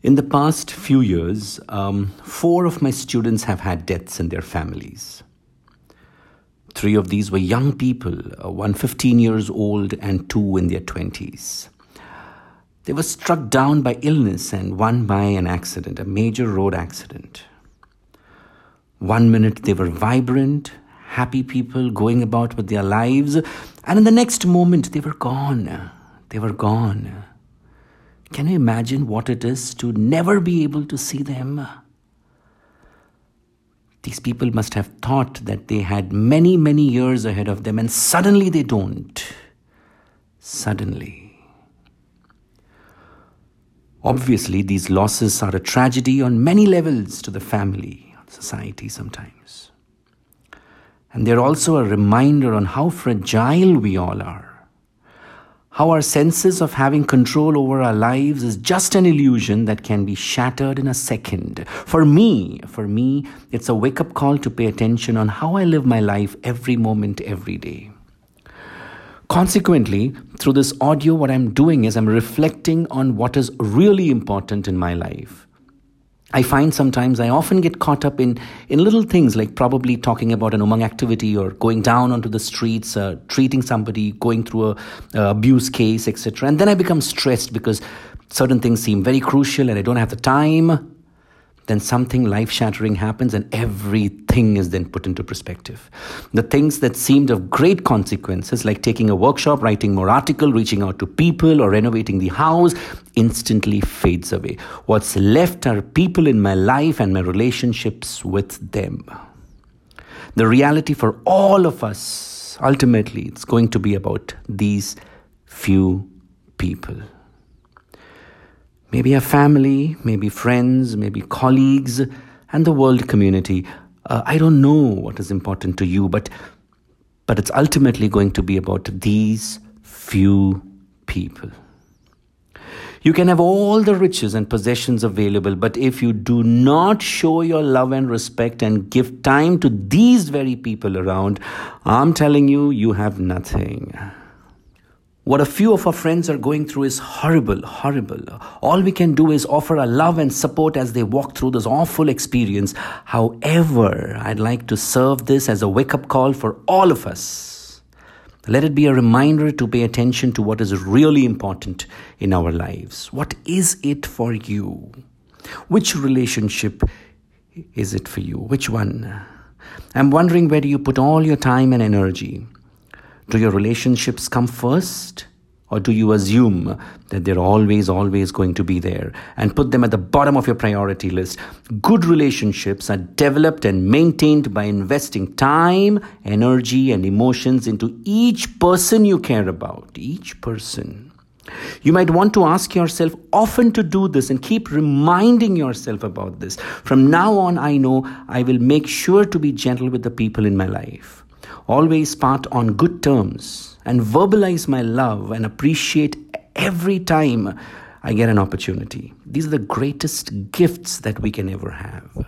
In the past few years, um, four of my students have had deaths in their families. Three of these were young people, uh, one 15 years old and two in their 20s. They were struck down by illness and one by an accident, a major road accident. One minute they were vibrant, happy people going about with their lives, and in the next moment they were gone. They were gone. Can you imagine what it is to never be able to see them? These people must have thought that they had many, many years ahead of them, and suddenly they don't. Suddenly. Obviously, these losses are a tragedy on many levels to the family, society sometimes. And they're also a reminder on how fragile we all are how our senses of having control over our lives is just an illusion that can be shattered in a second. For me, for me, it's a wake up call to pay attention on how I live my life every moment, every day. Consequently, through this audio, what I'm doing is I'm reflecting on what is really important in my life. I find sometimes I often get caught up in, in little things like probably talking about an Umang activity or going down onto the streets, uh, treating somebody, going through a abuse case, etc. And then I become stressed because certain things seem very crucial and I don't have the time then something life shattering happens and everything is then put into perspective. The things that seemed of great consequences, like taking a workshop, writing more article, reaching out to people, or renovating the house, instantly fades away. What's left are people in my life and my relationships with them. The reality for all of us, ultimately, it's going to be about these few people. Maybe a family, maybe friends, maybe colleagues, and the world community. Uh, I don't know what is important to you, but but it's ultimately going to be about these few people. You can have all the riches and possessions available, but if you do not show your love and respect and give time to these very people around, I'm telling you, you have nothing. What a few of our friends are going through is horrible, horrible. All we can do is offer our love and support as they walk through this awful experience. However, I'd like to serve this as a wake up call for all of us. Let it be a reminder to pay attention to what is really important in our lives. What is it for you? Which relationship is it for you? Which one? I'm wondering where do you put all your time and energy? Do your relationships come first? Or do you assume that they're always, always going to be there and put them at the bottom of your priority list? Good relationships are developed and maintained by investing time, energy, and emotions into each person you care about. Each person. You might want to ask yourself often to do this and keep reminding yourself about this. From now on, I know I will make sure to be gentle with the people in my life always part on good terms and verbalize my love and appreciate every time I get an opportunity. These are the greatest gifts that we can ever have.